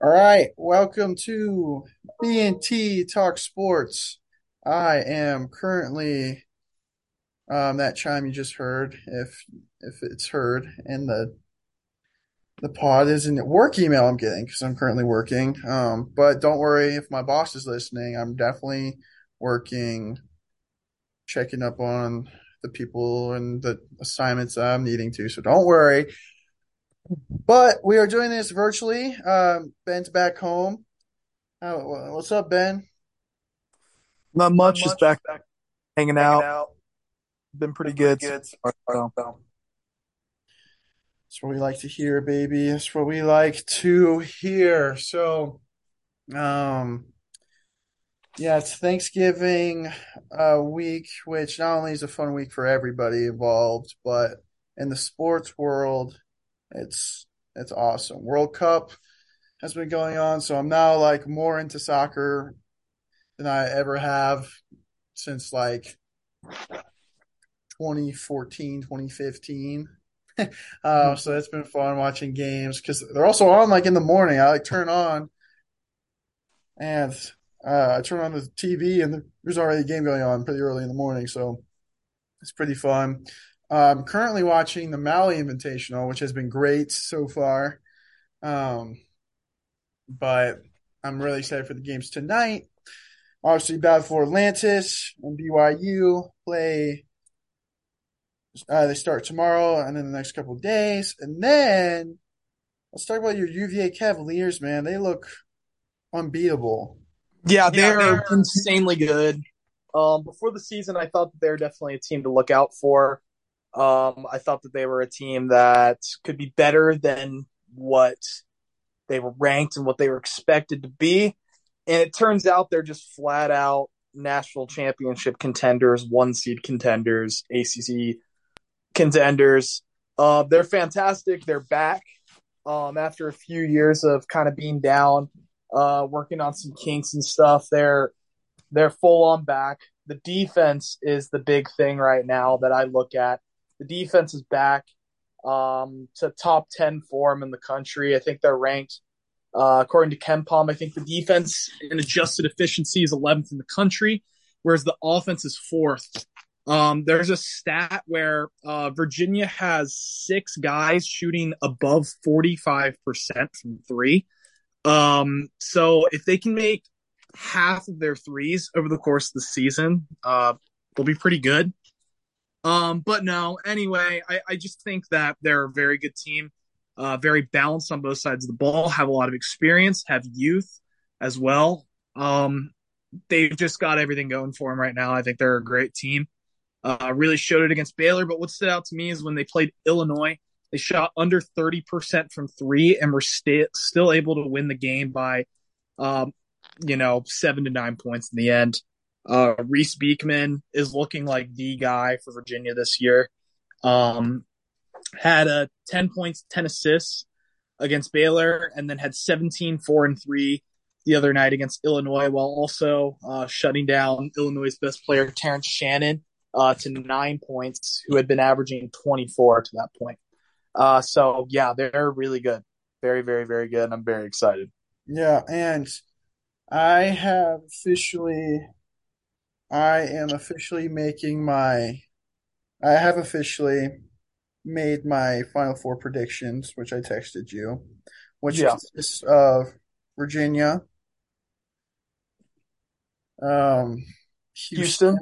All right, welcome to B&T Talk Sports. I am currently um, that chime you just heard, if if it's heard, and the the pod is in work email I'm getting because I'm currently working. Um, but don't worry if my boss is listening. I'm definitely working, checking up on the people and the assignments I'm needing to. So don't worry. But we are doing this virtually. Um, Ben's back home. Oh, what's up, Ben? Not Not much, just much, back back hanging hanging out. out. Been pretty Been good. so good. far, so. So, That's what we like to hear, baby. That's what we like to hear. So, um, yeah, it's Thanksgiving uh, week, which not only is a fun week for everybody involved, but in the sports world, it's it's awesome. World Cup has been going on, so I'm now like more into soccer than I ever have since like 2014, 2015. Uh, so it's been fun watching games because they're also on like in the morning. I like turn on and uh, I turn on the TV and there's already a game going on pretty early in the morning. So it's pretty fun. I'm currently watching the Maui Invitational, which has been great so far. Um, but I'm really excited for the games tonight. Obviously, Battle for Atlantis and BYU play uh, they start tomorrow and then the next couple of days. And then let's talk about your UVA Cavaliers, man. They look unbeatable. Yeah, yeah, they're they're insanely good. Um, before the season, I thought that they were definitely a team to look out for. Um, I thought that they were a team that could be better than what they were ranked and what they were expected to be. And it turns out they're just flat out national championship contenders, one seed contenders, ACC contenders. Uh, they're fantastic. They're back um, after a few years of kind of being down, uh, working on some kinks and stuff. They're they're full on back. The defense is the big thing right now that I look at. The defense is back um, to top ten form in the country. I think they're ranked uh, according to KenPom. I think the defense in adjusted efficiency is 11th in the country, whereas the offense is fourth. Um, there's a stat where uh, Virginia has six guys shooting above 45% from three. Um, so if they can make half of their threes over the course of the season, uh, they'll be pretty good. Um, but no, anyway, I, I just think that they're a very good team, uh, very balanced on both sides of the ball, have a lot of experience, have youth as well. Um, they've just got everything going for them right now. I think they're a great team. Uh, really showed it against Baylor, but what stood out to me is when they played Illinois, they shot under 30% from three and were st- still able to win the game by, um, you know, seven to nine points in the end. Uh, Reece Beekman is looking like the guy for Virginia this year. Um, had a 10 points, 10 assists against Baylor, and then had 17, 4, and 3 the other night against Illinois, while also uh, shutting down Illinois' best player, Terrence Shannon, uh, to nine points, who had been averaging 24 to that point. Uh, so, yeah, they're really good. Very, very, very good. I'm very excited. Yeah, and I have officially, I am officially making my, I have officially made my Final Four predictions, which I texted you, which Yeah. consists of Virginia, um, Houston, Houston?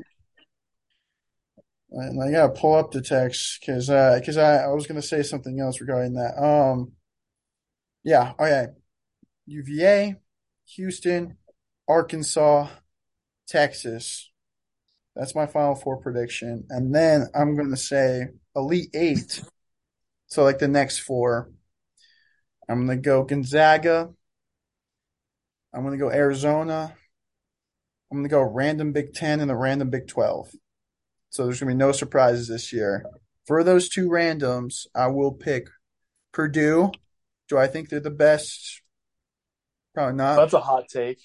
and I gotta pull up the text because uh, because I, I was gonna say something else regarding that. Um, yeah, okay, UVA, Houston, Arkansas, Texas. That's my Final Four prediction, and then I'm gonna say Elite Eight. So like the next four, I'm gonna go Gonzaga. I'm gonna go Arizona. I'm gonna go random Big Ten and a random Big Twelve. So there's gonna be no surprises this year. For those two randoms, I will pick Purdue. Do I think they're the best? Probably not. That's a hot take.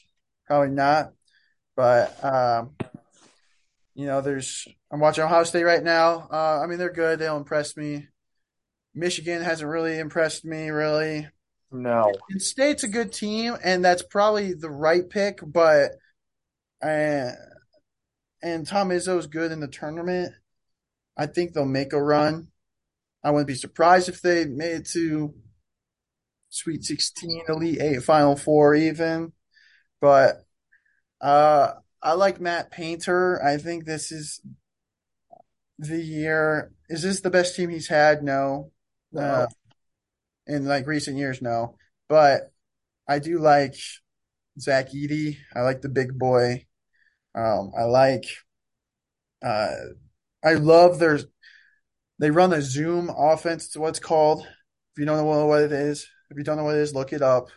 Probably not. But um, you know, there's I'm watching Ohio State right now. Uh, I mean, they're good. They'll impress me. Michigan hasn't really impressed me, really. No. And State's a good team, and that's probably the right pick, but uh, and Tom Izzo's good in the tournament. I think they'll make a run. I wouldn't be surprised if they made it to Sweet 16, Elite 8, Final 4 even. But uh, I like Matt Painter. I think this is the year. Is this the best team he's had? No. No. Uh, in like recent years, no. But I do like Zach Edey. I like the big boy. Um, I like. Uh, I love their. They run a zoom offense. It's what it's called. If you don't know what it is, if you don't know what it is, look it up,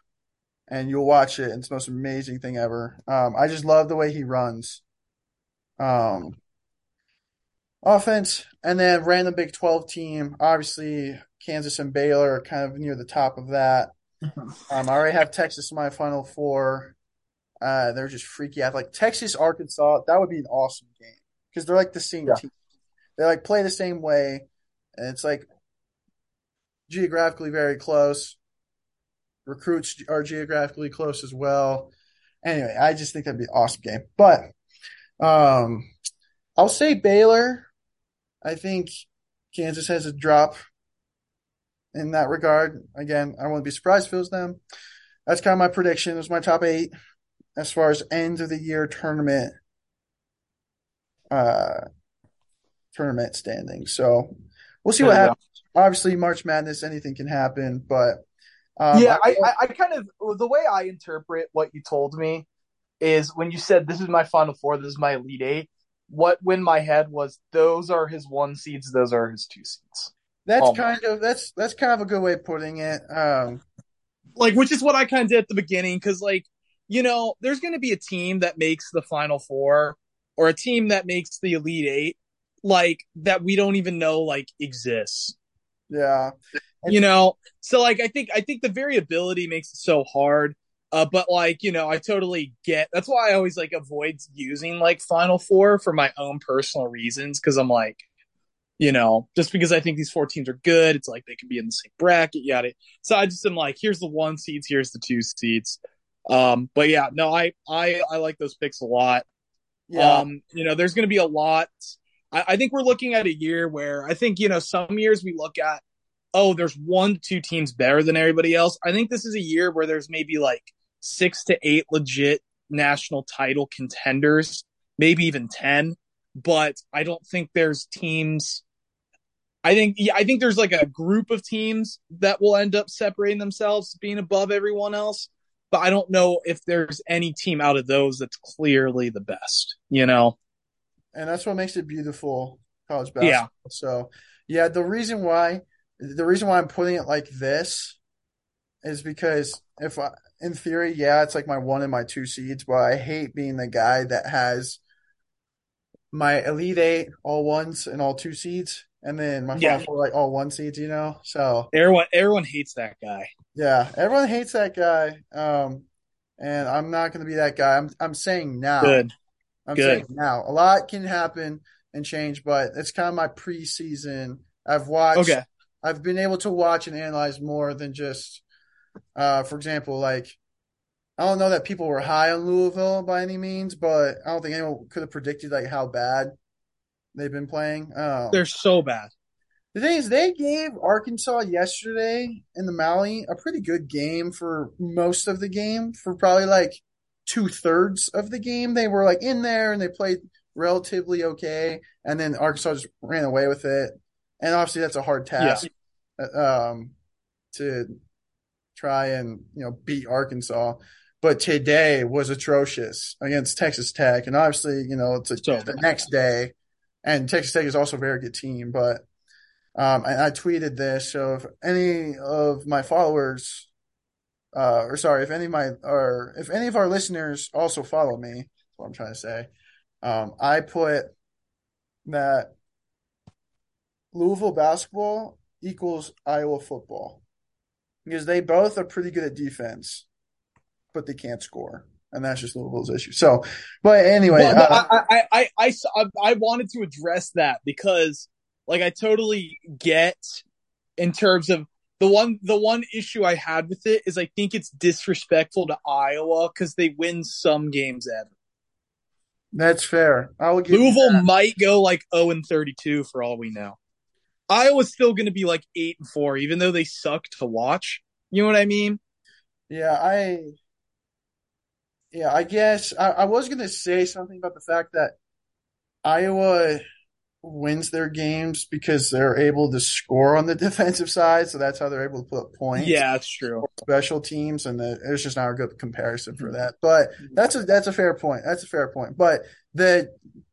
and you'll watch it. It's the most amazing thing ever. Um, I just love the way he runs. Um, offense, and then random Big Twelve team. Obviously, Kansas and Baylor are kind of near the top of that. Um, I already have Texas in my Final Four. Uh, they're just freaky athletic. Texas, Arkansas, that would be an awesome game because they're like the same Yeah. team. They like play the same way, and it's like geographically very close. Recruits are geographically close as well. Anyway, I just think that'd be an awesome game. But um, I'll say Baylor. I think Kansas has a drop in that regard. Again, I wouldn't be surprised if it was them. That's kind of my prediction. It was my top eight as far as end of the year tournament uh tournament standing. So we'll see what There you go. happens. Obviously, March Madness, anything can happen, but um, yeah, I, I, I kind of the way I interpret what you told me is when you said this is my final four, this is my elite eight. What went my head was those are his one seeds, those are his two seeds. that's almost. kind of that's that's kind of a good way of putting it. Um, like which is what I kind of did at the beginning because like you know there's going to be a team that makes the final four or a team that makes the elite eight like that we don't even know like exists yeah, you know so like I think I think the variability makes it so hard uh but like you know I totally get that's why I always like avoid using like final four for my own personal reasons because I'm like you know, just because I think these four teams are good, it's like they could be in the same bracket, yada. So I just am like, here's the one seeds, here's the two seeds. Um, but yeah, no, I I I like those picks a lot. yeah, Um, you know, there's going to be a lot. I, I think we're looking at a year where I think you know some years we look at, oh, there's one two teams better than everybody else. I think this is a year where there's maybe like six to eight legit national title contenders, maybe even ten. But I don't think there's teams. I think yeah, I think there's like a group of teams that will end up separating themselves, being above everyone else. But I don't know if there's any team out of those that's clearly the best. You know? and that's what makes it beautiful college Yeah. basketball. So, yeah, the reason why the reason why I'm putting it like this is because if I, in theory, yeah, it's like my one and my two seeds, but I hate being the guy that has my elite eight all ones and all two seeds, and then my Yeah. final four like all one seeds. You know, so Everyone, everyone hates that guy. yeah, everyone hates that guy. Um, and I'm not going to be that guy. I'm I'm saying now. Good. I'm Good. saying now. A lot can happen and change, but it's kind of my preseason. I've watched. Okay. I've been able to watch and analyze more than just, uh, for example, like I don't know that people were high on Louisville by any means, but I don't think anyone could have predicted like how bad they've been playing. Um, They're so bad. the thing is, they gave Arkansas yesterday in the Maui a pretty good game for most of the game. For probably like two thirds of the game, they were like in there and they played relatively okay. And then Arkansas just ran away with it. And obviously, that's a hard task uh, um, to try and you know beat Arkansas. But today was atrocious against Texas Tech, and obviously, you know, it's a, So the next day. And Texas Tech is also a very good team, but um, and I tweeted this. So if any of my followers, uh, or sorry, if any of my or if any of our listeners also follow me, that's what I'm trying to say. Um, I put that Louisville basketball equals Iowa football because they both are pretty good at defense, but they can't score, and that's just Louisville's issue. So, but anyway, Well, uh, I, I, I, I, I, I wanted to address that because, like, I totally get in terms of the the one the one issue I had with it is I think it's disrespectful to Iowa because they win some games ever. That's fair. I will give Louisville might go like 0 and 32 for all we know. Iowa's still going to be like 8 and 4 even though they suck to watch. You know what I mean? Yeah, I yeah, I guess I, I was gonna say something about the fact that Iowa wins their games because they're able to score on the defensive side, so that's how they're able to put points. Yeah, that's true. Special teams, and the, it's just not a good comparison for mm-hmm. that. But that's a that's a fair point. That's a fair point. But the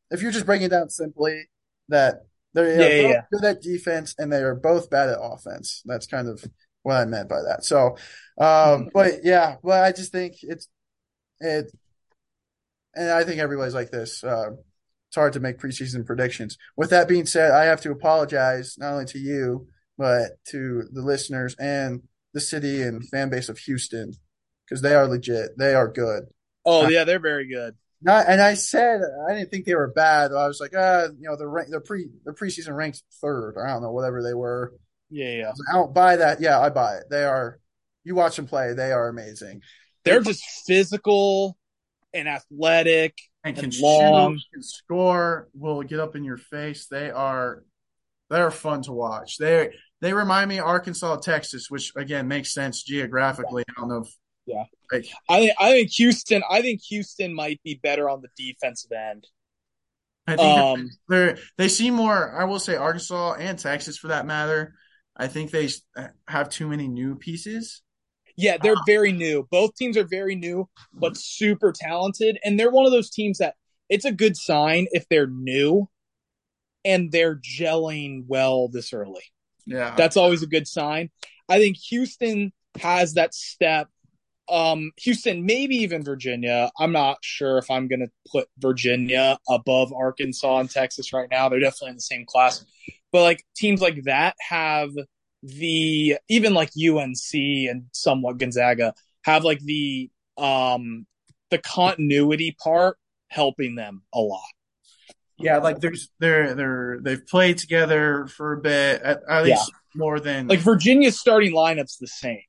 if you're just breaking it down simply, that they're Yeah, yeah, yeah, both yeah. good at defense and they are both bad at offense. That's kind of what I meant by that. So, um, but yeah, but I just think it's it, and I think everybody's like this. Uh, it's hard to make preseason predictions. With that being said, I have to apologize not only to you but to the listeners and the city and fan base of Houston because they are legit. They are good. Oh, yeah, they're very good. Not, and I said I didn't think they were bad. I was like, ah, you know, the rank, the pre, the preseason ranked third. Or I don't know, whatever they were. Yeah, yeah. I don't buy that. Yeah, I buy it. They are. You watch them play. They are amazing. They're just physical and athletic and can long. shoot, can score, will get up in your face. They are they are fun to watch. They they remind me of Arkansas, Texas, which again makes sense geographically. I don't know if Yeah. like I think I think Houston I think Houston might be better on the defensive end. I think Um they're they seem more. I will say Arkansas and Texas for that matter. I think they have too many new pieces. Yeah, they're very new. Both teams are very new, but super talented. And they're one of those teams that it's a good sign if they're new and they're gelling well this early. Yeah, That's always a good sign. I think Houston has that step. Um, Houston, maybe even Virginia. I'm not sure if I'm going to put Virginia above Arkansas and Texas right now. They're definitely in the same class. But like teams like that have the even like UNC and somewhat Gonzaga have like the um the continuity part helping them a lot. yeah. Like there's they're they're they've played together for a bit at, at least more than Like Virginia's starting lineup's the same.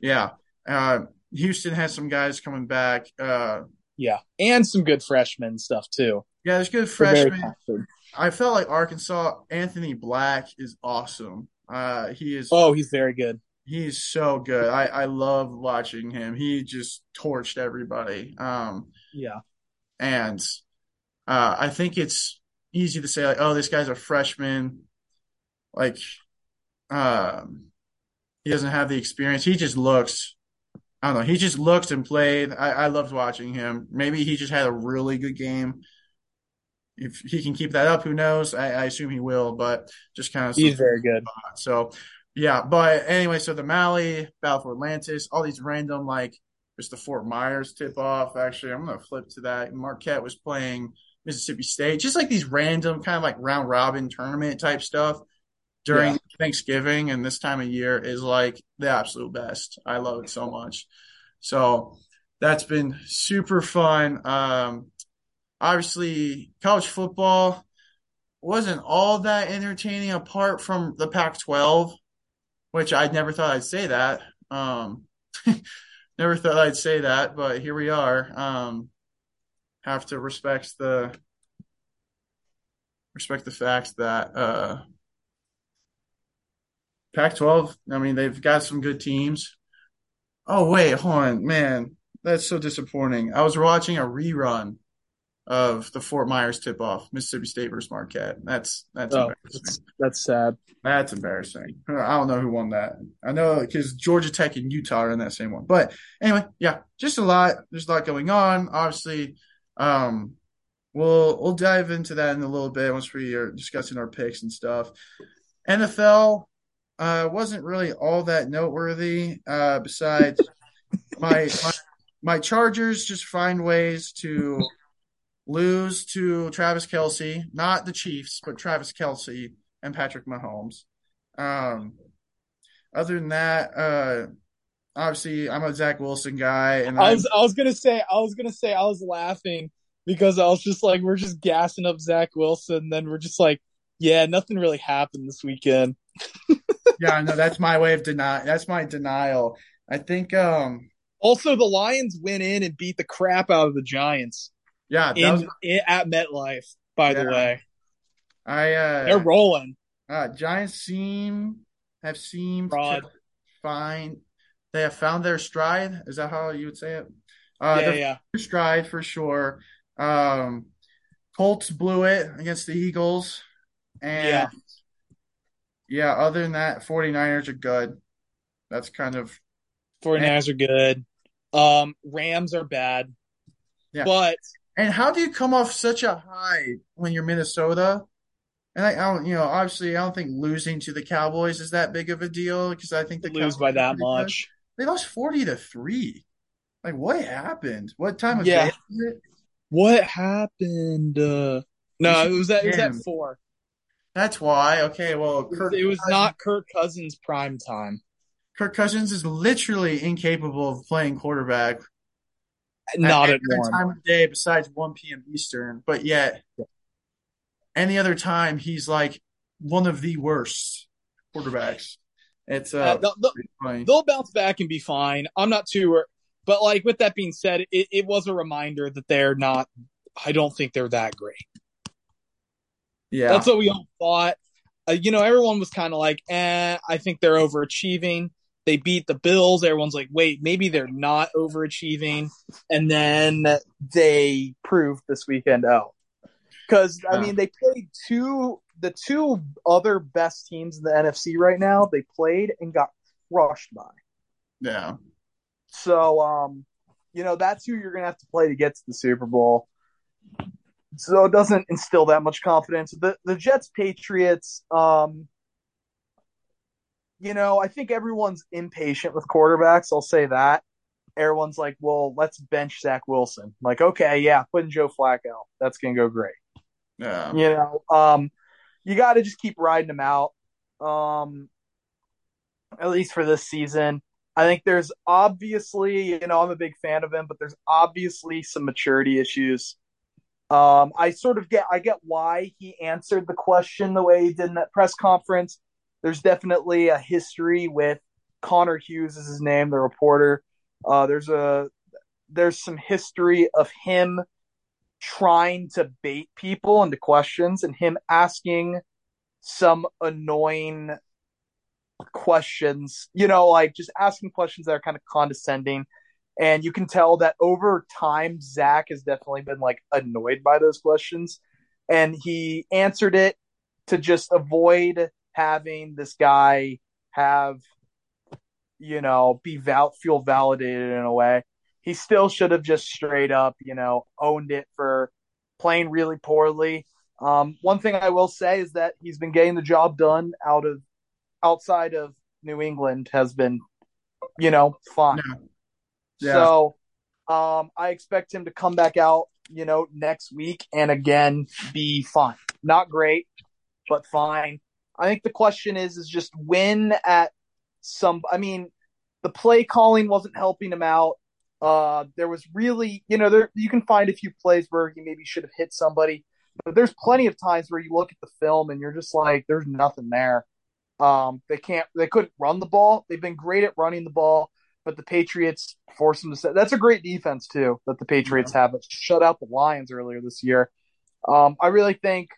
yeah. Uh, Houston has some guys coming back. Uh, Yeah. And some good freshmen stuff too. yeah, there's good freshmen. I felt like Arkansas. Anthony Black is awesome. Uh, he is Oh, he's very good. he's so good. I I love watching him. He just torched everybody. Um, Yeah. and uh, I think it's easy to say like, oh, this guy's a freshman. Like, um, he doesn't have the experience. He just looks. I don't know. He just looked and played. I, I loved watching him. Maybe he just had a really good game. If he can keep that up, who knows? I, I assume he will, but just kind of He's very good. so yeah, but anyway, so the Maui, Battle for Atlantis, all these random like just the Fort Myers tip off. Actually, I'm gonna flip to that. Marquette was playing Mississippi State, just like these random kind of like round robin tournament type stuff during Yeah. Thanksgiving and this time of year is like the absolute best. I love it so much. So that's been super fun. Um, obviously, college football wasn't all that entertaining apart from the Pac 12, which I never thought I'd say that. Um, never thought I'd say that, but here we are. Um, have to respect the respect the fact that uh, Pac 12, I mean, they've got some good teams. Oh, wait, hold on, man. That's so disappointing. I was watching a rerun of the Fort Myers tip off, Mississippi State versus Marquette. That's that's Oh, embarrassing. that's, that's sad. That's embarrassing. I don't know who won that. I know because Georgia Tech and Utah are in that same one. But anyway, yeah, just a lot. There's a lot going on. Obviously, um, we'll we'll dive into that in a little bit once we are discussing our picks and stuff. NFL uh, wasn't really all that noteworthy. Uh, besides my, my my Chargers just find ways to lose to Travis Kelce, not the Chiefs, but Travis Kelce and Patrick Mahomes. Um, other than that, uh, obviously I'm a Zach Wilson guy, and I I was I was gonna say I was gonna say I was laughing because I was just like we're just gassing up Zach Wilson, then we're just like, yeah, nothing really happened this weekend. yeah, no, that's my way of deny. That's my denial. I think. um Also, the Lions went in and beat the crap out of the Giants Yeah, in, was, in at MetLife. By the way, I. uh they're rolling. Uh, Giants seem have seemed Fraud. to find they have found their stride. Is that how you would say it? Uh, yeah, their yeah. stride for sure. Um, Colts blew it against the Eagles, and Yeah. Yeah, other than that, 49ers are good. That's kind of 49ers are good. Um, Rams are bad. Yeah. But and how do you come off such a high when you're Minnesota? And I, I don't, you know, obviously, I don't think losing to the Cowboys is that big of a deal because I think the lose Cowboys by that pretty good. much. They lost 40 to 3. Like, what happened? What time of Yeah. day? What happened? Uh, no, it was at it was at four. That's why. Okay, well, It was, Kirk, it was not Kirk Cousins prime time. Kirk Cousins is literally incapable of playing quarterback Not at any one. time of day besides 1 p.m. Eastern. But yet, any other time, he's like one of the worst quarterbacks. It's uh, Uh, they'll, they'll- they'll bounce back and be fine. I'm not too, but like with that being said, it, it was a reminder that they're not. I don't think they're that great. Yeah, That's what we all thought. Uh, you know, everyone was kind of like, eh, I think they're overachieving. They beat the Bills. Everyone's like, wait, maybe they're not overachieving. And then they proved this weekend out. Because, I Yeah. mean, they played two, the two other best teams in the NFC right now, they played and got crushed by. yeah. So, um, you know, that's who you're going to have to play to get to the Super Bowl. So it doesn't instill that much confidence. The the Jets Patriots, um, you know, I think everyone's impatient with quarterbacks. I'll say that. Everyone's like, well, let's bench Zach Wilson. Like, okay, yeah, put in Joe Flacco. That's going to go great. Yeah. You know, um, you got to just keep riding them out. Um, at least for this season. I think there's obviously, you know, I'm a big fan of him, but there's obviously some maturity issues. Um, I sort of get, I get why he answered the question the way he did in that press conference. There's definitely a history with Connor Hughes is his name, the reporter. Uh, there's a, there's some history of him trying to bait people into questions and him asking some annoying questions, you know, like just asking questions that are kind of condescending. And you can tell that over time, Zach has definitely been like annoyed by those questions. And he answered it to just avoid having this guy have, you know, be val- feel validated in a way. He still should have just straight up, you know, owned it for playing really poorly. Um, one thing I will say is that he's been getting the job done out of outside of New England has been, you know, fine. Yeah. Yeah. So um, I expect him to come back out, you know, next week and again be fine. Not great, but fine. I think the question is is just when at some I mean, the play calling wasn't helping him out. Uh, there was really, you know, there you can find a few plays where he maybe should have hit somebody, but there's plenty of times where you look at the film and you're just like, there's nothing there. Um, they can't, they couldn't run the ball. They've been great at running the ball, but the Patriots force them to set. That's a great defense too that the Patriots have. It shut out the Lions earlier this year. Um, I really think,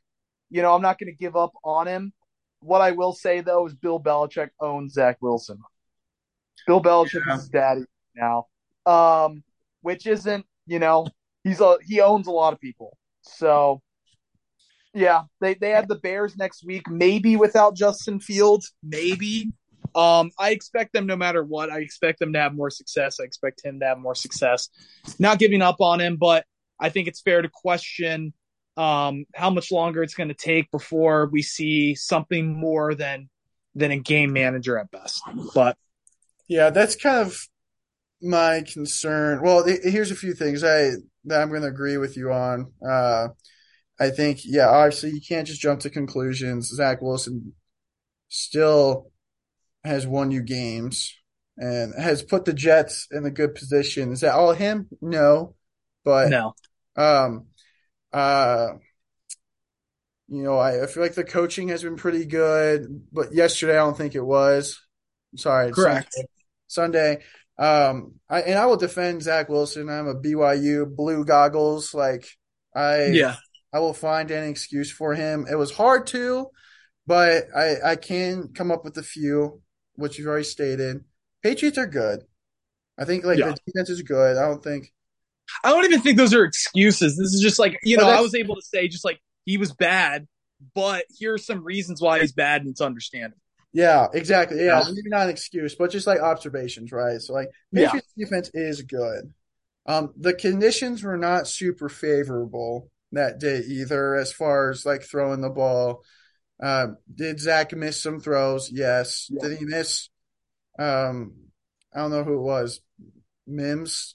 you know, I'm not going to give up on him. What I will say though is Bill Belichick owns Zach Wilson. Bill Belichick Yeah. is his daddy now, um, which isn't, you know, he's a he owns a lot of people. So, yeah, they they have the Bears next week, maybe without Justin Fields, maybe. Um, I expect them no matter what. I expect them to have more success. I expect him to have more success. Not giving up on him, but I think it's fair to question um, how much longer it's going to take before we see something more than than a game manager at best. But Yeah, that's kind of my concern. Well, here's a few things I that I'm going to agree with you on. Uh, I think, yeah, obviously you can't just jump to conclusions. Zach Wilson still has won you games and has put the Jets in a good position. Is that all him? No, but no, um, uh, you know, I, I feel like the coaching has been pretty good, but yesterday I don't think it was. Sorry, Correct. Sunday. Sunday. Um, I, and I will defend Zach Wilson. I'm a BYU blue goggles. Like I, Yeah. I will find any excuse for him. It was hard to, but I, I can come up with a few, which you've already stated. Patriots are good. I think like Yeah. the defense is good. I don't think I don't even think those are excuses. This is just like, you know, I was able to say just like he was bad, but here are some reasons why he's bad and it's understandable. Yeah, exactly. Yeah, Yeah. maybe not an excuse, but just like observations, right? So like Yeah. Patriots defense is good. Um, the conditions were not super favorable that day either, as far as like throwing the ball. Um, did Zach miss some throws? Yes. Yeah. Did he miss? Um, I don't know who it was. Mims.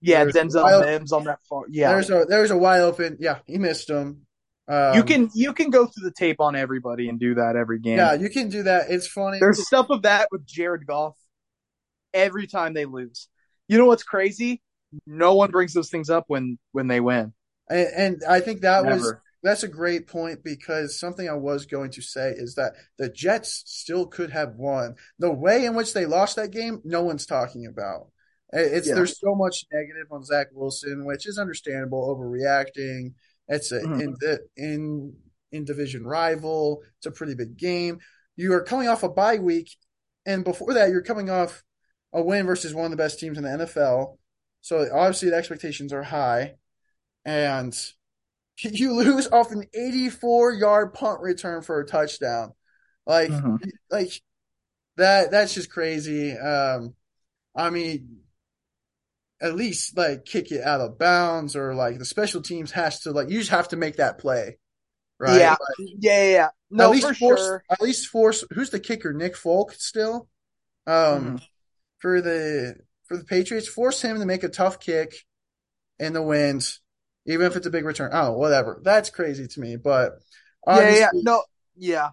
Yeah, There's Denzel wild- Mims on that far. Yeah, There's a there's a wide open. Yeah, he missed him. Um, you can you can go through the tape on everybody and do that every game. Yeah, you can do that. It's funny. There's stuff of that with Jared Goff every time they lose. You know what's crazy? No one brings those things up when when they win. And, and I think that was Never. That's a great point because something I was going to say is that the Jets still could have won. The way in which they lost that game, no one's talking about. It's Yeah. there's so much negative on Zach Wilson, which is understandable, overreacting. It's a Mhm. in the in in division rival. It's a pretty big game. You are coming off a bye week, and before that, you're coming off a win versus one of the best teams in the NFL. So obviously the expectations are high, and you lose off an 84 yard punt return for a touchdown. Like, Mhm. like that. That's just crazy. Um, I mean, at least like kick it out of bounds, or like the special teams has to like you just have to make that play, right? Yeah. Like, Yeah, yeah, yeah. No, at least for force, sure. At least force. Who's the kicker? Nick Folk still. Um, Mhm. for the for the Patriots, force him to make a tough kick in the wind, even if it's a big return. Oh, whatever. That's crazy to me, but Yeah, yeah, no, yeah.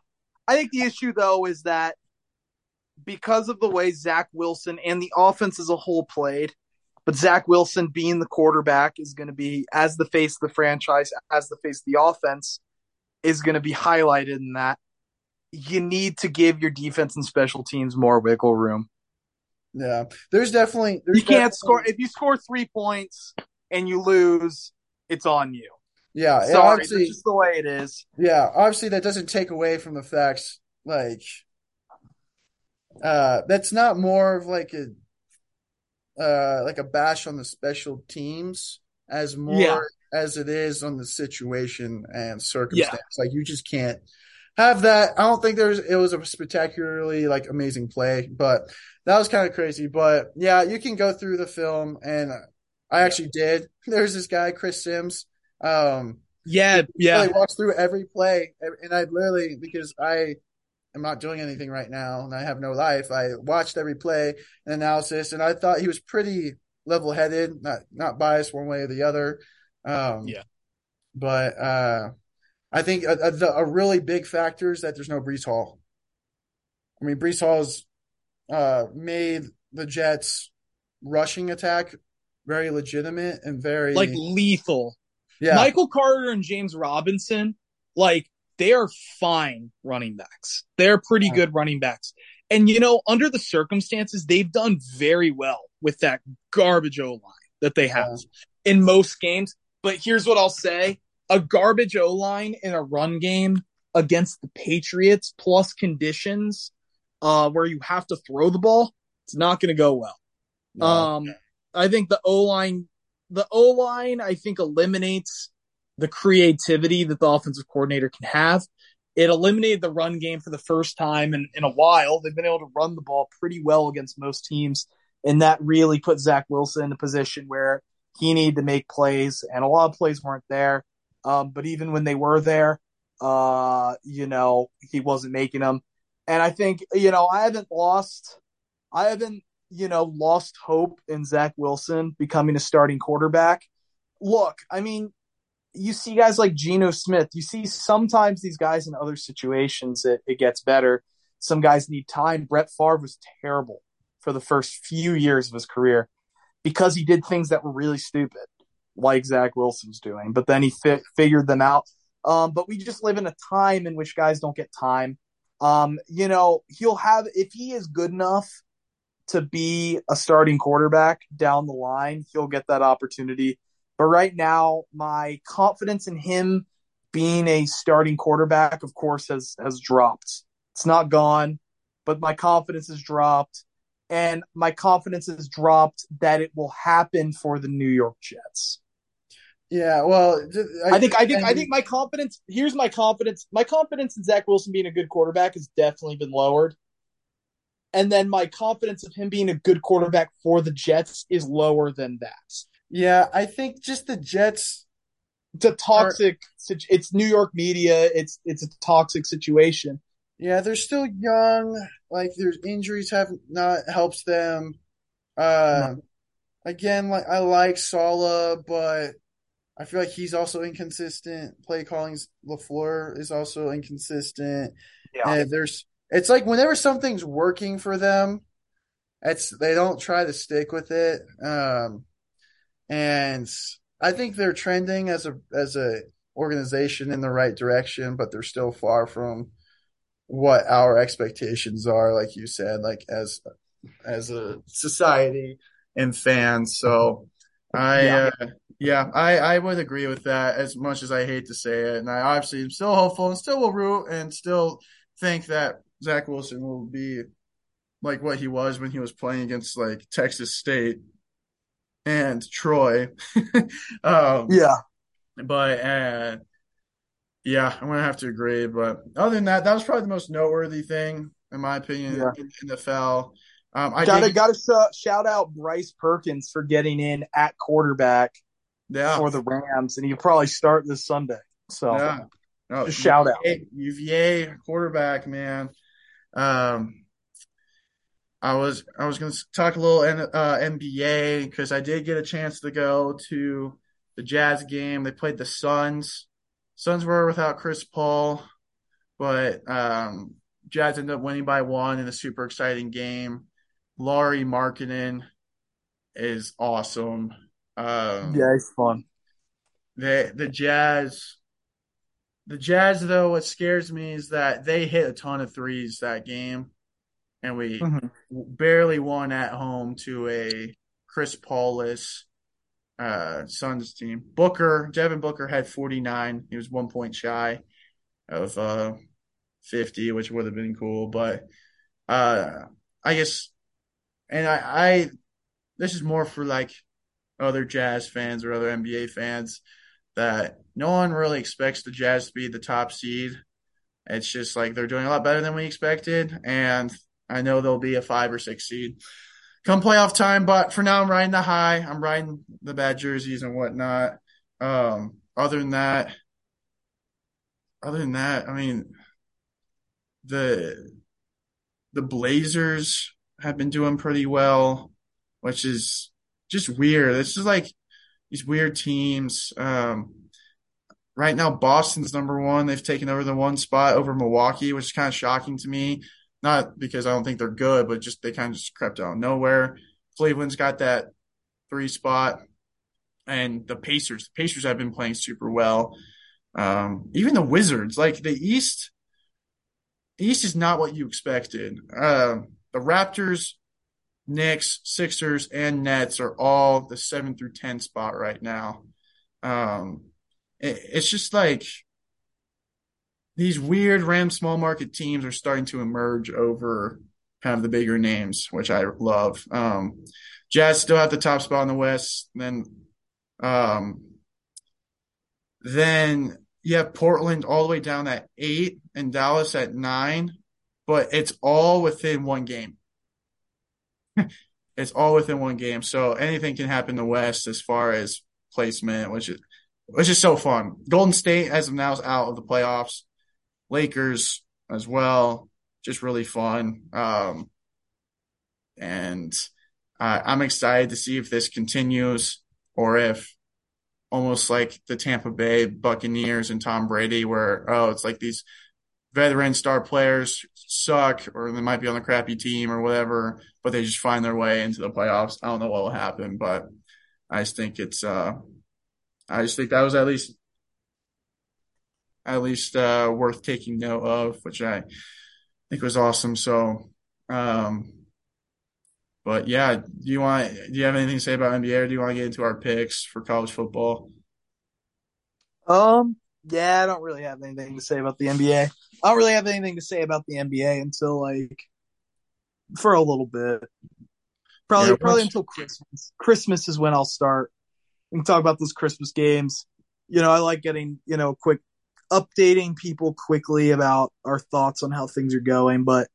I think the issue though is that because of the way Zach Wilson and the offense as a whole played, but Zach Wilson being the quarterback is going to be as the face of the franchise, as the face of the offense is going to be highlighted in that. You need to give your defense and special teams more wiggle room. Yeah, there's definitely there's You can't definitely- score if you score three points and you lose, it's on you. Yeah, Sorry, obviously, just the way it is. yeah, obviously that doesn't take away from the facts. Like, uh, that's not more of like a uh like a bash on the special teams as more Yeah. as it is on the situation and circumstance. Like you just can't have that. I don't think there's it was a spectacularly like amazing play, but that was kind of crazy. But yeah, you can go through the film and I actually did. There's this guy, Chris Simms. Um Yeah, yeah. really walks through every play, and I literally because I am not doing anything right now and I have no life. I watched every play and analysis, and I thought he was pretty level headed, not not biased one way or the other. Um, Yeah. but uh, I think a, a, the, a really big factor is that there's no Breece Hall. I mean, Breece Hall's uh, made the Jets' rushing attack very legitimate and very Like lethal. yeah. Michael Carter and James Robinson, like they are fine running backs. They're pretty Yeah. good running backs. And you know, under the circumstances, they've done very well with that garbage O line that they have in most games. But here's what I'll say. A garbage O line in a run game against the Patriots plus conditions uh where you have to throw the ball, it's not gonna go well. No. Um, I think the O line, the O line, I think eliminates the creativity that the offensive coordinator can have. It eliminated the run game for the first time in, in a while. They've been able to run the ball pretty well against most teams, and that really put Zach Wilson in a position where he needed to make plays, and a lot of plays weren't there. Um, but even when they were there, uh, you know, he wasn't making them. And I think, you know, I haven't lost, I haven't you know, lost hope in Zach Wilson becoming a starting quarterback. Look, I mean, you see guys like Geno Smith. You see sometimes these guys in other situations it, it gets better. Some guys need time. Brett Favre was terrible for the first few years of his career because he did things that were really stupid, like Zach Wilson's doing. But then he fi- figured them out. Um, but we just live in a time in which guys don't get time. Um, you know, he'll have if he is good enough to be a starting quarterback down the line, he'll get that opportunity. But right now, my confidence in him being a starting quarterback, of course, has has dropped. It's not gone, but my confidence has dropped. And my confidence has dropped that it will happen for the New York Jets. Yeah, well, I, I think I think I think my confidence. Here's my confidence. My confidence in Zach Wilson being a good quarterback has definitely been lowered, and then my confidence of him being a good quarterback for the Jets is lower than that. Yeah, I think just the Jets. It's a toxic. Are, it's New York media. It's it's a toxic situation. Yeah, they're still young. Like their injuries have not helped them. Uh, no. Again, like I like Saleh, but I feel like he's also inconsistent. Play callings LaFleur is also inconsistent. Yeah. And there's it's like whenever something's working for them, it's they don't try to stick with it. Um, and I think they're trending as a as a organization in the right direction, but they're still far from what our expectations are, like you said, like as as a society and fans. So I yeah. Uh, yeah, I, I would agree with that as much as I hate to say it. And I obviously am still hopeful and still will root and still think that Zach Wilson will be like what he was when he was playing against like Texas State and Troy. um, yeah. But uh, yeah, I'm gonna have to agree. But other than that, that was probably the most noteworthy thing, in my opinion, yeah. in, the NFL. Um, I gotta gotta sh- shout out Bryce Perkins for getting in at quarterback yeah. for the Rams, and he'll probably start this Sunday. So yeah. No, just shout out. UVA quarterback, man. Um, I was I was going to talk a little uh, NBA because I did get a chance to go to the Jazz game. They played the Suns. Suns were without Chris Paul, but um, Jazz ended up winning by one in a super exciting game. Lauri Markkanen is awesome. Um, yeah, it's fun. The the Jazz, the Jazz though, what scares me is that they hit a ton of threes that game, and we mm-hmm. barely won at home to a Chris Paulless uh, Suns team. Booker, Devin Booker had 49. He was one point shy of uh, 50, which would have been cool. But uh, I guess, and I, I, this is more for like other Jazz fans or other NBA fans that no one really expects the Jazz to be the top seed. It's just like they're doing a lot better than we expected, and I know they'll be a five or six seed come playoff time. But for now, I'm riding the high. I'm riding the bad jerseys and whatnot. Um, other than that, other than that, I mean, the the Blazers have been doing pretty well, which is just weird. It's just like these weird teams. Um, right now, Boston's number one. They've taken over the one spot over Milwaukee, which is kind of shocking to me. Not because I don't think they're good, but just they kind of just crept out of nowhere. Cleveland's got that three spot, and the Pacers. The Pacers have been playing super well. Um, even the Wizards, like the East, East is not what you expected. Uh, the Raptors Knicks, Sixers, and Nets are all the seven through ten spot right now. Um, it, it's just like these weird Ram small market teams are starting to emerge over kind of the bigger names, which I love. Um, Jazz still have the top spot in the West. Then, um, then you have Portland all the way down at eight and Dallas at nine, but it's all within one game. It's all within one game. So anything can happen in the West as far as placement, which is which is so fun. Golden State as of now is out of the playoffs. Lakers as well, just really fun. Um, and uh, I'm excited to see if this continues or if almost like the Tampa Bay Buccaneers and Tom Brady, where oh, it's like these veteran star players suck or they might be on a crappy team or whatever, but they just find their way into the playoffs. I don't know what will happen, but I just think it's uh I just think that was at least at least uh, worth taking note of, which I think was awesome. So, um, but yeah, do you want do you have anything to say about NBA, or do you want to get into our picks for college football? Um, yeah, I don't really have anything to say about the NBA. I don't really have anything to say about the NBA until like for a little bit. Probably, Yeah, probably until Christmas. Christmas is when I'll start. We can talk about those Christmas games. You know, I like getting you know quick updating people quickly about our thoughts on how things are going. But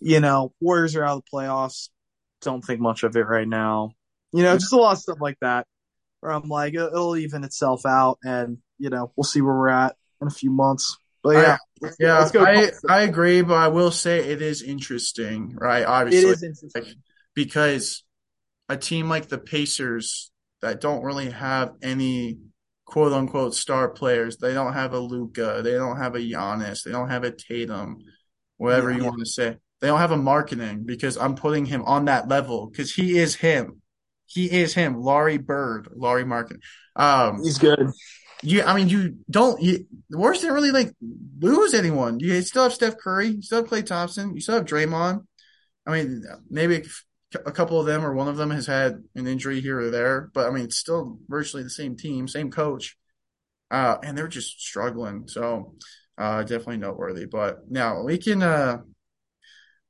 you know, Warriors are out of the playoffs. Don't think much of it right now. You know, just a lot of stuff like that. Where I'm like, it'll it'll even itself out, and you know, we'll see where we're at in a few months. But yeah, let's go- Yeah, let's go. I I agree, but I will say it is interesting, right? Obviously, is interesting. because a team like the Pacers that don't really have any quote unquote star players, they don't have a Luka, they don't have a Giannis, they don't have a Tatum, whatever Yeah. you want to say. They don't have a Markkanen because I'm putting him on that level because he is him. He is him, Laurie Bird, Lauri Markkanen. Um, He's good. You, I mean, you don't. You, the Warriors didn't really like lose anyone. You still have Steph Curry, you still have Klay Thompson, you still have Draymond. I mean, maybe a couple of them or one of them has had an injury here or there, but I mean, it's still virtually the same team, same coach, uh, and they're just struggling. So, uh, definitely noteworthy. But now we can, uh,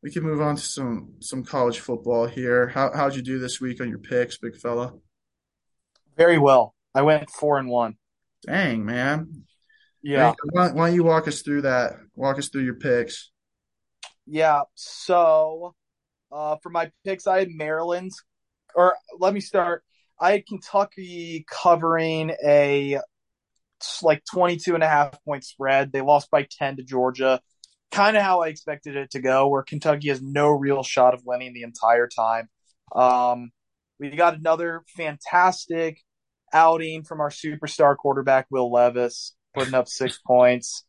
we can move on to some some college football here. How how'd you do this week on your picks, big fella? Very well. I went four and one. Dang, man. Yeah. Why, why don't you walk us through that? Walk us through your picks. Yeah. So, uh, for my picks, I had Maryland, or let me start. I had Kentucky covering a like 22 and a half point spread. They lost by 10 to Georgia. Kind of how I expected it to go, where Kentucky has no real shot of winning the entire time. Um, we got another fantastic outing from our superstar quarterback, Will Levis, putting up six points.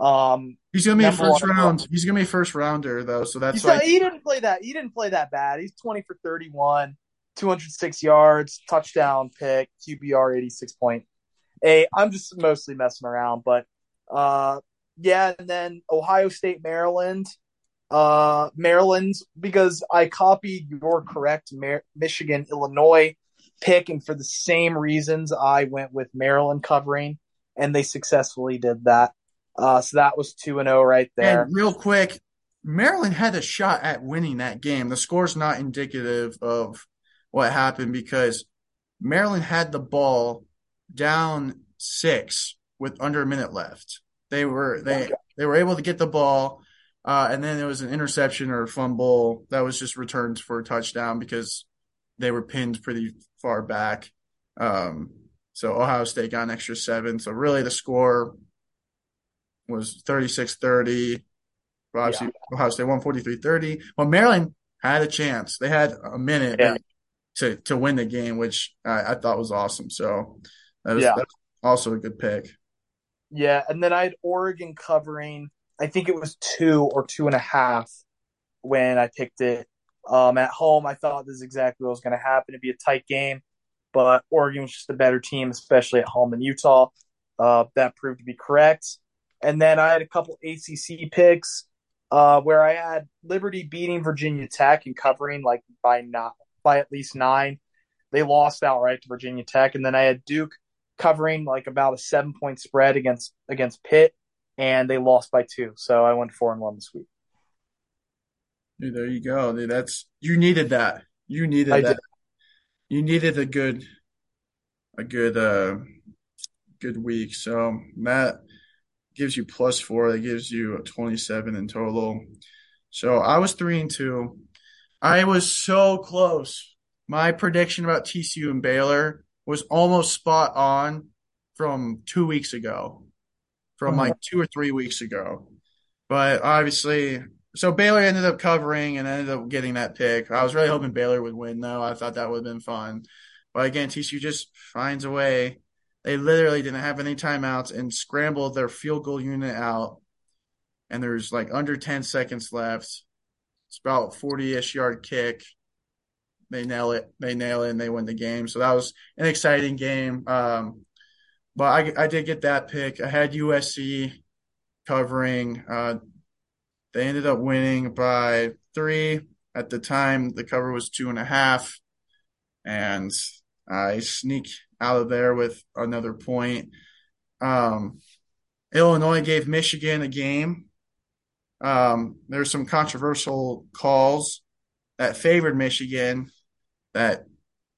Um, He's gonna be a first one. round. He's gonna be a first rounder though, so that's He's why. not- he didn't play that. He didn't play that bad. He's twenty for thirty-one, two hundred six yards, touchdown pick, QBR eighty-six point eight. I'm just mostly messing around, but uh, yeah. And then Ohio State, Maryland, uh, Maryland because I copied your correct Mar- Michigan, Illinois pick, and for the same reasons, I went with Maryland covering, and they successfully did that. Uh, so that was two and zero right there. And real quick, Maryland had a shot at winning that game. The score's not indicative of what happened because Maryland had the ball down six with under a minute left. They were they they were able to get the ball, uh, and then there was an interception or a fumble that was just returned for a touchdown because they were pinned pretty far back. Um, so Ohio State got an extra seven. So really, the score was 36-30. Obviously, Ohio State won 43-30. Well, Maryland had a chance. They had a minute Yeah. to to win the game, which I, I thought was awesome. So that was Yeah. that's also a good pick. Yeah, and then I had Oregon covering. I think it was two or two and a half when I picked it. Um, at home, I thought this is exactly what was going to happen. It'd be a tight game, but Oregon was just a better team, especially at home in Utah. Uh, that proved to be correct. And then I had a couple ACC picks uh, where I had Liberty beating Virginia Tech and covering like by not by at least nine. They lost outright to Virginia Tech, and then I had Duke covering like about a seven point spread against against Pitt, and they lost by two. So I went four and one this week. Dude, there you go. Dude, that's you needed that. You needed I that. did. You needed a good a good uh good week. So Matt gives you plus four. That gives you a 27 in total. So I was three and two. I was so close. My prediction about TCU and Baylor was almost spot on from two weeks ago, from like two or three weeks ago. But obviously, so Baylor ended up covering and ended up getting that pick. I was really hoping Baylor would win, though. I thought that would have been fun. But again, TCU just finds a way. They literally didn't have any timeouts and scrambled their field goal unit out. And there's like under 10 seconds left. It's about 40 ish yard kick. They nail it. They nail it and they win the game. So that was an exciting game. Um, but I, I did get that pick. I had USC covering. Uh, they ended up winning by three. At the time, the cover was two and a half, and I sneak out of there with another point. Um, Illinois gave Michigan a game. Um, there's some controversial calls that favored Michigan that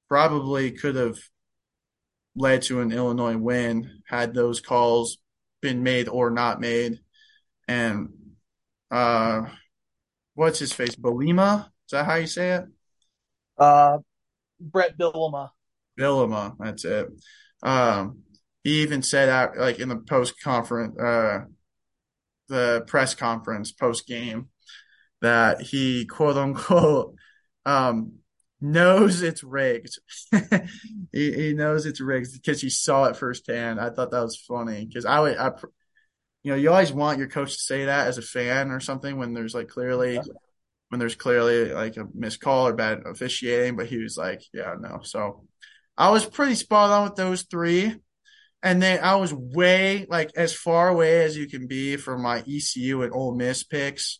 probably could have led to an Illinois win had those calls been made or not made. And uh, what's his face? Bielema? Is that how you say it? Uh, Bret Bielema. Bielema, that's it. Um, he even said out like in the post conference, uh, the press conference post game that he quote unquote um, knows it's rigged. he, he, knows it's rigged because he saw it firsthand. I thought that was funny because I would, I, you know, you always want your coach to say that as a fan or something when there's like clearly, yeah. when there's clearly like a missed call or bad officiating, but he was like, yeah, no. So I was pretty spot on with those three. And then I was way like as far away as you can be from my ECU and Ole Miss picks.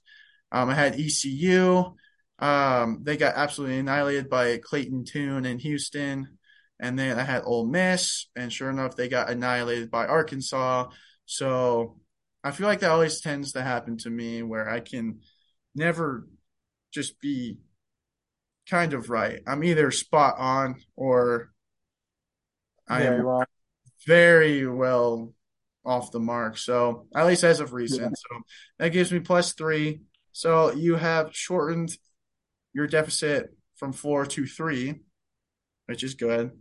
Um, I had ECU. Um, they got absolutely annihilated by Clayton Tune in Houston. And then I had Ole Miss, and sure enough, they got annihilated by Arkansas. So I feel like that always tends to happen to me where I can never just be kind of right. I'm either spot on or I am very well off the mark. So at least as of recent. Yeah. So that gives me plus three. So you have shortened your deficit from four to three, which is good.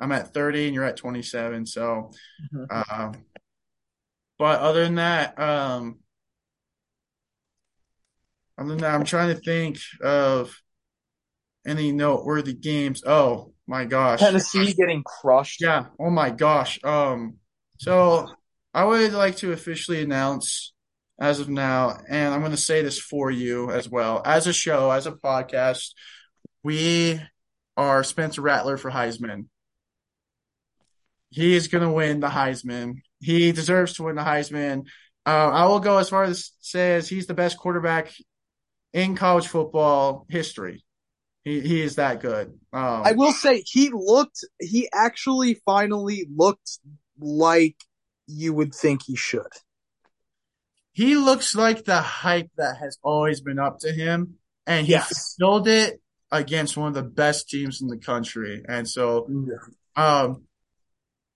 I'm at 30 and you're at 27. So, mm-hmm. uh, but other than that, um, other than that, I'm trying to think of any noteworthy games. Oh my gosh. Tennessee getting crushed. Yeah. Oh my gosh. Um, so I would like to officially announce as of now, and I'm going to say this for you as well. As a show, as a podcast, we are Spencer Rattler for Heisman. He is going to win the Heisman. He deserves to win the Heisman. Uh, I will go as far as say as he's the best quarterback in college football history. He he is that good. Um, I will say he looked. He actually finally looked like you would think he should he looks like the hype that has always been up to him, and he yes. fulfilled it against one of the best teams in the country. And so, yeah. um,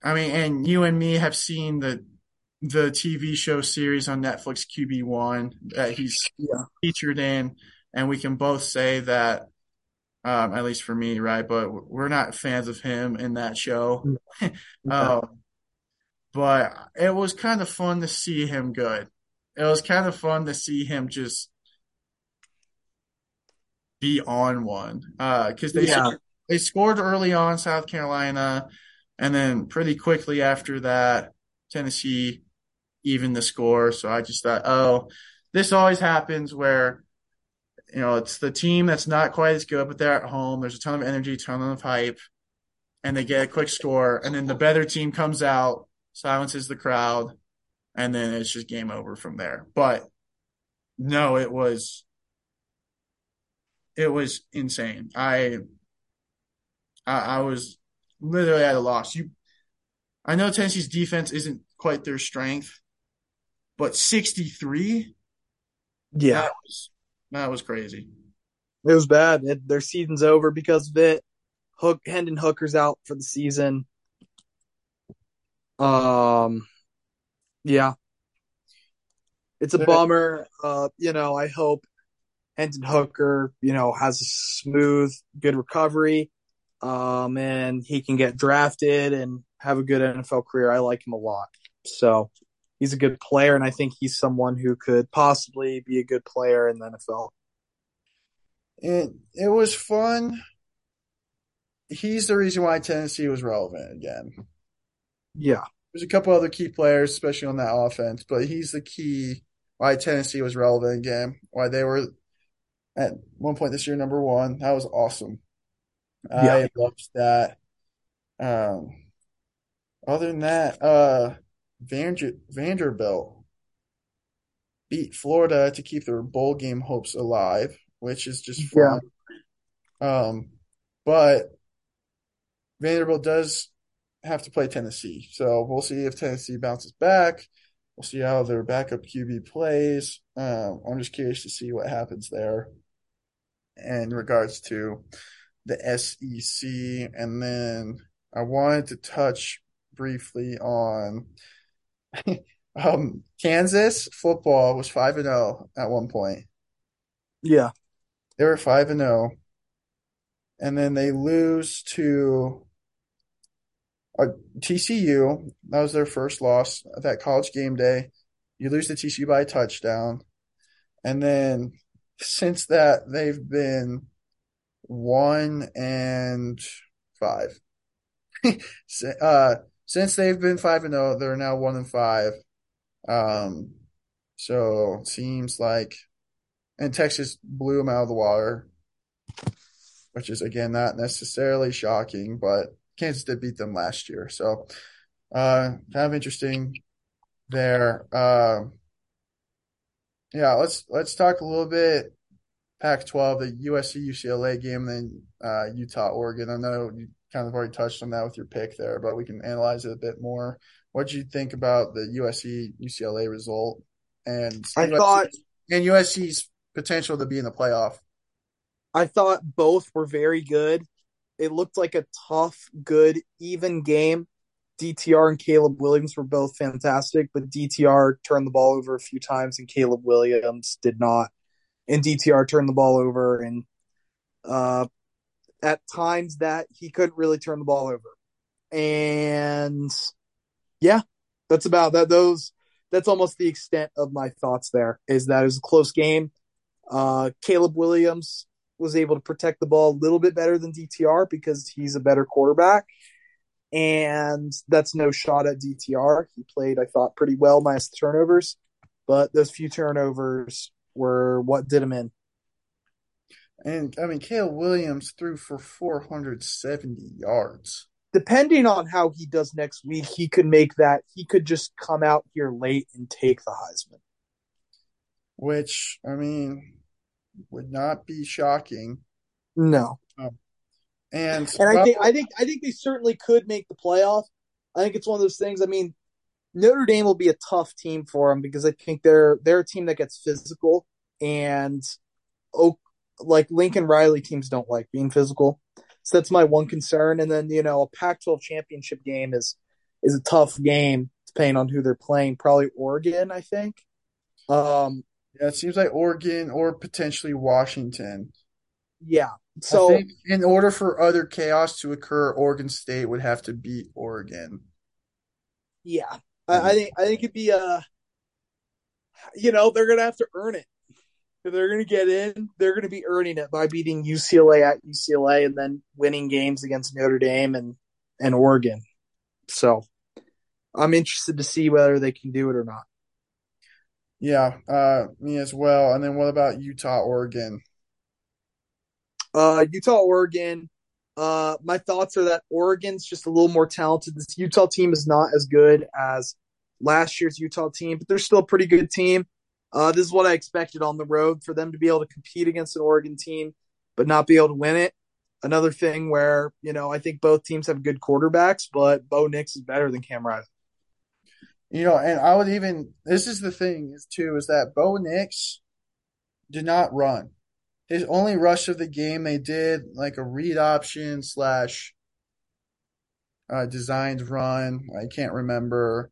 I mean, and you and me have seen the the TV show series on Netflix QB one that he's yeah. featured in, and we can both say that, um, at least for me, right? But we're not fans of him in that show. Yeah. um, but it was kind of fun to see him good it was kind of fun to see him just be on one because uh, they yeah. they scored early on South Carolina, and then pretty quickly after that Tennessee even the score. So I just thought, oh, this always happens where you know it's the team that's not quite as good, but they're at home. There's a ton of energy, ton of hype, and they get a quick score, and then the better team comes out, silences the crowd, and then it's just game over from there. But no, it was it was insane. I I, I was literally at a loss. You I know Tennessee's defense isn't quite their strength, but 63 yeah that was, that was crazy it was bad it, their season's over because of it hook hendon hooker's out for the season um yeah. It's a bummer. Uh, you know, I hope Hendon Hooker, you know, has a smooth, good recovery. Um, and he can get drafted and have a good NFL career. I like him a lot. So he's a good player, and I think he's someone who could possibly be a good player in the NFL. It it was fun. He's the reason why Tennessee was relevant again. Yeah. There's a couple other key players, especially on that offense, but he's the key why Tennessee was relevant again, why they were at one point this year number one. That was awesome. Yeah. I loved that. Um, other than that, uh, Vander, Vanderbilt. beat Florida to keep their bowl game hopes alive, which is just fun. Yeah. Um, but Vanderbilt does have to play Tennessee, so we'll see if Tennessee bounces back. We'll see how their backup QB plays. Um, I'm just curious to see what happens there in regards to the SEC. And then I wanted to touch briefly on um, Kansas football was 5 and 0 at one point. Yeah. They were 5 and 0. And then they lose to uh, TCU. That was their first loss at that college game day. You lose to TCU by a touchdown. And then since that, they've been one and five. uh, since they've been five and zero, they're now one and five. Um, so seems like, and Texas blew them out of the water, which is again not necessarily shocking, but Kansas did beat them last year, so uh, kind of interesting there. Uh, yeah, let's let's talk a little bit Pac-12, the USC UCLA game, then uh, Utah Oregon. I know you kind of already touched on that with your pick there, but we can analyze it a bit more. What did you think about the USC UCLA result and I USC, thought and USC's potential to be in the playoff? I thought both were very good. It looked like a tough, good, even game. DTR and Caleb Williams were both fantastic, but DTR turned the ball over a few times and Caleb Williams did not. And DTR turned the ball over and uh, at times that he couldn't really turn the ball over. And yeah, that's about that. Those that's almost the extent of my thoughts there is that it was a close game. Uh, Caleb Williams was able to protect the ball a little bit better than DTR because he's a better quarterback. And that's no shot at DTR. He played, I thought, pretty well minus the turnovers, but those few turnovers were what did him in. And I mean, Caleb Williams threw for 470 yards. Depending on how he does next week, he could make that. He could just come out here late and take the Heisman. Which, I mean, would not be shocking. No. Um, and and I think I think I think they certainly could make the playoff. I think it's one of those things. I mean, Notre Dame will be a tough team for them because I think they're they're a team that gets physical, and Oak like Lincoln Riley teams don't like being physical. So that's my one concern. And then, you know, a Pac 12 championship game is is a tough game depending on who they're playing. Probably Oregon, I think. Um yeah, it seems like Oregon or potentially Washington. Yeah. So in order for other chaos to occur, Oregon State would have to beat Oregon. Yeah. Mm-hmm. I, I think I think it'd be a you know, they're gonna have to earn it if they're going to get in, they're going to be earning it by beating UCLA at UCLA and then winning games against Notre Dame and, and Oregon. So I'm interested to see whether they can do it or not. Yeah, uh, me as well. And then what about Utah, Oregon? Uh, Utah, Oregon. Uh, my thoughts are that Oregon's just a little more talented. This Utah team is not as good as last year's Utah team, but they're still a pretty good team. Uh, this is what I expected on the road for them to be able to compete against an Oregon team, but not be able to win it. Another thing where, you know, I think both teams have good quarterbacks, but Bo Nix is better than Cam Rising. You know, and I would even, this is the thing is too, is that Bo Nix did not run. His only rush of the game, they did like a read option slash uh, designed run. I can't remember.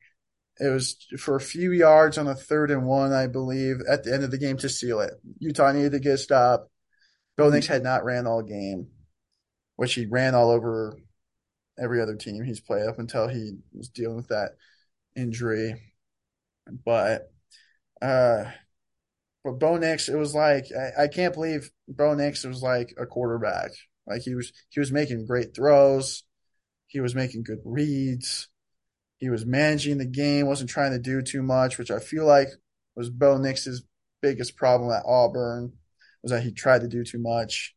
It was for a few yards on a third and one, I believe, at the end of the game to seal it. Utah needed to get a stop. Bo Nix had not ran all game, which he ran all over every other team he's played up until he was dealing with that injury. But uh but Bo Nix, it was like I, I can't believe Bo Nix was like a quarterback. Like he was he was making great throws, he was making good reads he was managing the game, wasn't trying to do too much, which I feel like was Bo Nix's biggest problem at Auburn was that he tried to do too much.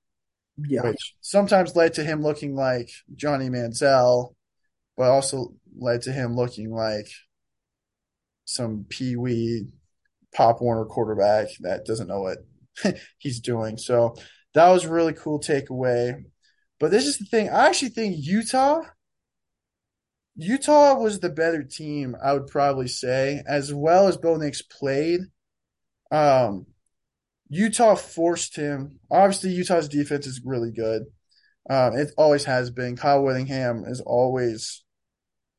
Yeah. Which sometimes led to him looking like Johnny Manziel, but also led to him looking like some pee wee Pop Warner quarterback that doesn't know what he's doing. So that was a really cool takeaway. But this is the thing. I actually think Utah Utah was the better team, I would probably say, as well as Bo Nix played. Um, Utah forced him. Obviously, Utah's defense is really good. Um, it always has been. Kyle Whittingham is always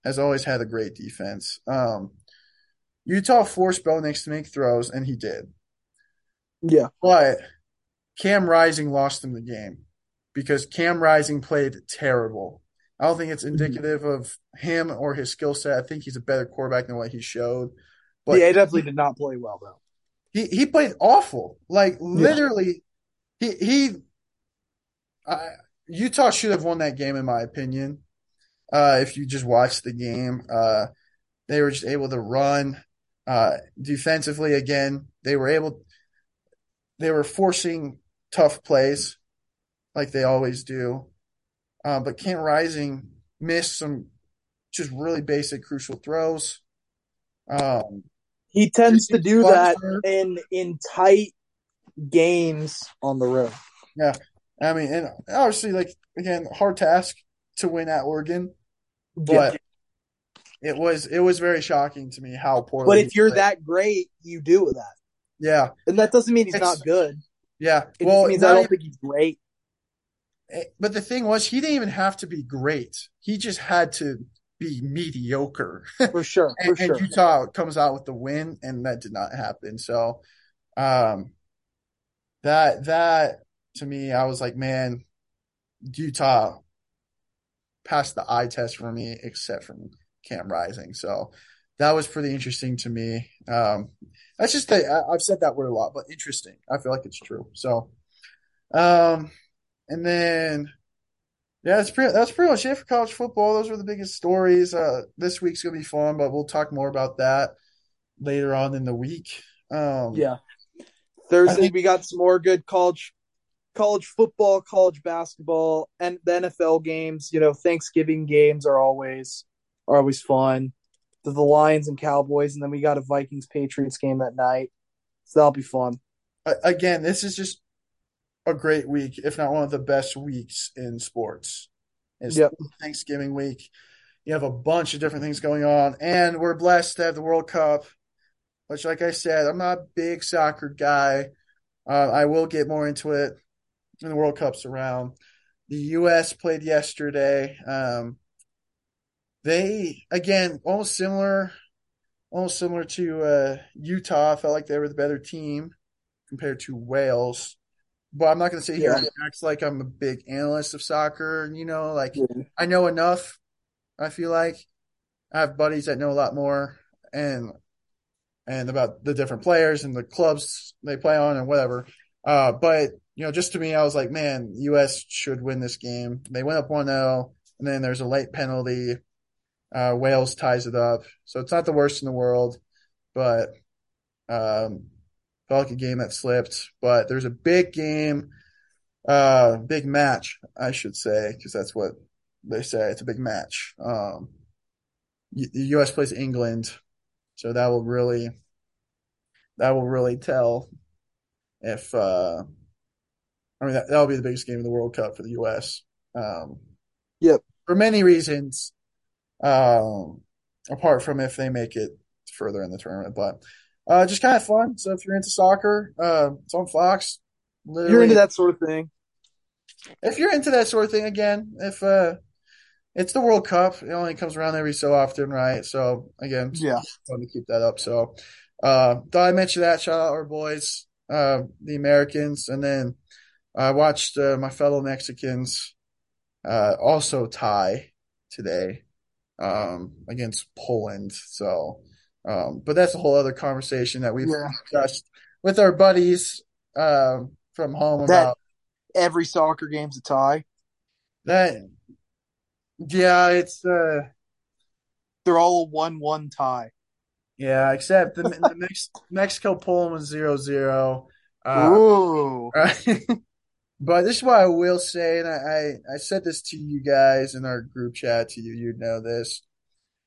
has always had a great defense. Um, Utah forced Bo Nix to make throws, and he did. Yeah. But Cam Rising lost him the game because Cam Rising played terrible. I don't think it's Mm-hmm. indicative of him or his skill set. I think he's a better quarterback than what he showed. But yeah, he definitely did not play well though. he, he played awful. Like literally, he he. I, Utah should have won that game, in my opinion. Uh, if you just watch the game, uh, they were just able to run. Uh, defensively, again, they were able. They were forcing tough plays, like they always do. Uh, but Cam Rising missed some just really basic, crucial throws. Um, He tends to do that in in tight games on the road. Yeah, I mean, and obviously, like again, hard task to win at Oregon, but Yeah. it was it was very shocking to me how poor. But if you're played. that great, you do that. yeah, And that doesn't mean he's It's- not good. yeah. It well, just means I don't even- think he's great. But the thing was, he didn't even have to be great. He just had to be mediocre. For sure. For and, sure. and Utah comes out with the win, and that did not happen. So, um, that that to me, I was like, man, Utah passed the eye test for me, except from Cam Rising. So that was pretty interesting to me. Um, that's just the, I, I've said that word a lot, but interesting. I feel like it's true. So, um, and then. Yeah, that's pretty. That's pretty much it for college football. Those were the biggest stories. Uh, this week's gonna be fun, but we'll talk more about that later on in the week. Um, Yeah. Thursday think- we got some more good college college football, college basketball, and the NFL games. You know, Thanksgiving games are always are always fun. The, the Lions and Cowboys, and then we got a Vikings Patriots game that night. So that'll be fun. again, this is just a great week, if not one of the best weeks in sports. It's Yep. Thanksgiving week. You have a bunch of different things going on, and we're blessed to have the World Cup. Which, like I said, I'm not a big soccer guy. Uh, I will get more into it when the World Cup's around. The U.S. played yesterday. Um, they again almost similar, almost similar to uh, Utah. I felt like they were the better team compared to Wales. But I'm not going to sit here Yeah. and act like I'm a big analyst of soccer. And you know, like I know enough. I feel like I have buddies that know a lot more and and about the different players and the clubs they play on and whatever. Uh, but you know, just to me, I was like, man, U.S. should win this game. They went up 1-0, and then there's a late penalty. Uh, Wales ties it up, so it's not the worst in the world, but um, felt like a game that slipped. But there's a big game, uh, big match, I should say, because that's what they say. It's a big match. Um, the U.S. plays England, so that will really that will really tell if uh, I mean that that'll be the biggest game in the World Cup for the U.S. Um, Yep. for many reasons, um, apart from if they make it further in the tournament, but uh, just kind of fun. So if you're into soccer, uh, it's on Fox. Literally, You're into that sort of thing. if you're into that sort of thing again, if uh it's the World Cup, it only comes around every so often, right? So again, Yeah. fun to keep that up. So uh thought I mentioned that. Shout out our boys, uh the Americans, and then I watched uh, my fellow Mexicans uh also tie today um against Poland. So um but that's a whole other conversation that we've Yeah. discussed with our buddies um from home That- about Every soccer game's a tie. that yeah, it's uh They're all a one-one tie. yeah, except the, the Mex- Mexico Poland was zero zero. Uh, Ooh. but this is what I will say, and I, I I said this to you guys in our group chat to you, you'd know this.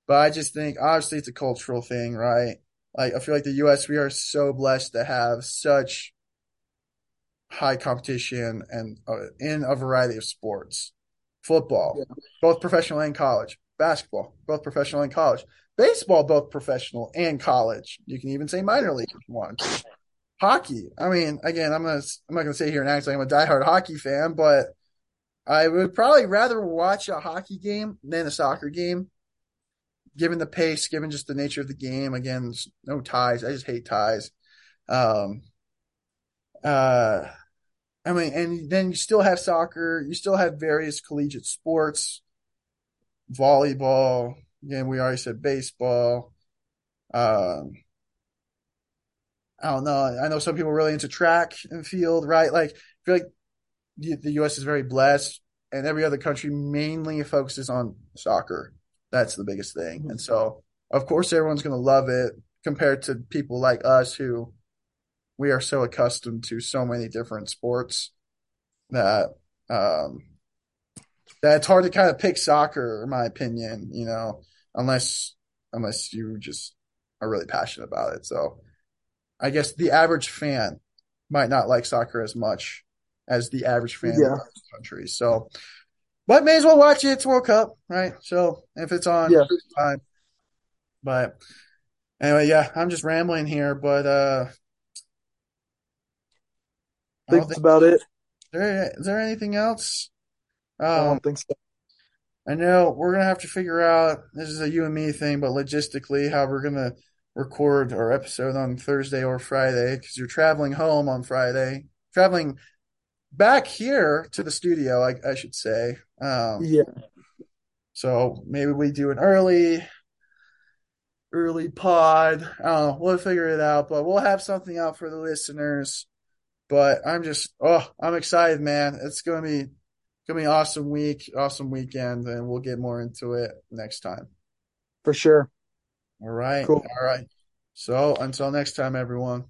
But I just think obviously it's a cultural thing, right? Like I feel like the U.S. we are so blessed to have such high competition and uh, in a variety of sports. Football, yeah. both professional and college. Basketball, both professional and college. Baseball, both professional and college. You can even say minor league if you want. Hockey. I mean, again, I'm gonna I'm not gonna say here and act like I'm a diehard hockey fan, but I would probably rather watch a hockey game than a soccer game. Given the pace, given just the nature of the game, again, no ties. I just hate ties. Um, uh, I mean, and then you still have soccer. You still have various collegiate sports, volleyball. Again, we already said baseball. Um, I don't know. I know some people are really into track and field, right? Like, I feel like the U.S. is very blessed, and every other country mainly focuses on soccer. That's the biggest thing. Mm-hmm. And so, of course, everyone's going to love it compared to people like us who we are so accustomed to so many different sports that um, that it's hard to kind of pick soccer, in my opinion. You know, unless unless you just are really passionate about it. So, I guess the average fan might not like soccer as much as the average fan yeah. in the country. So, but may as well watch it. It's World Cup, right? So if it's on, yeah. it's fine. But anyway, yeah, I'm just rambling here, but uh, I think that's about it. Is there, is there anything else? Um, I don't um, think so. I know we're gonna have to figure out. This is a you and me thing, but logistically, how we're gonna record our episode on Thursday or Friday because you're traveling home on Friday, traveling back here to the studio, I, I should say. Um, yeah. So maybe we do an early, early pod. I don't know. We'll figure it out, but we'll have something out for the listeners. But I'm just, oh, I'm excited, man. It's gonna be, gonna be awesome week, awesome weekend, and we'll get more into it next time. For sure. All right. Cool. All right. So until next time, everyone.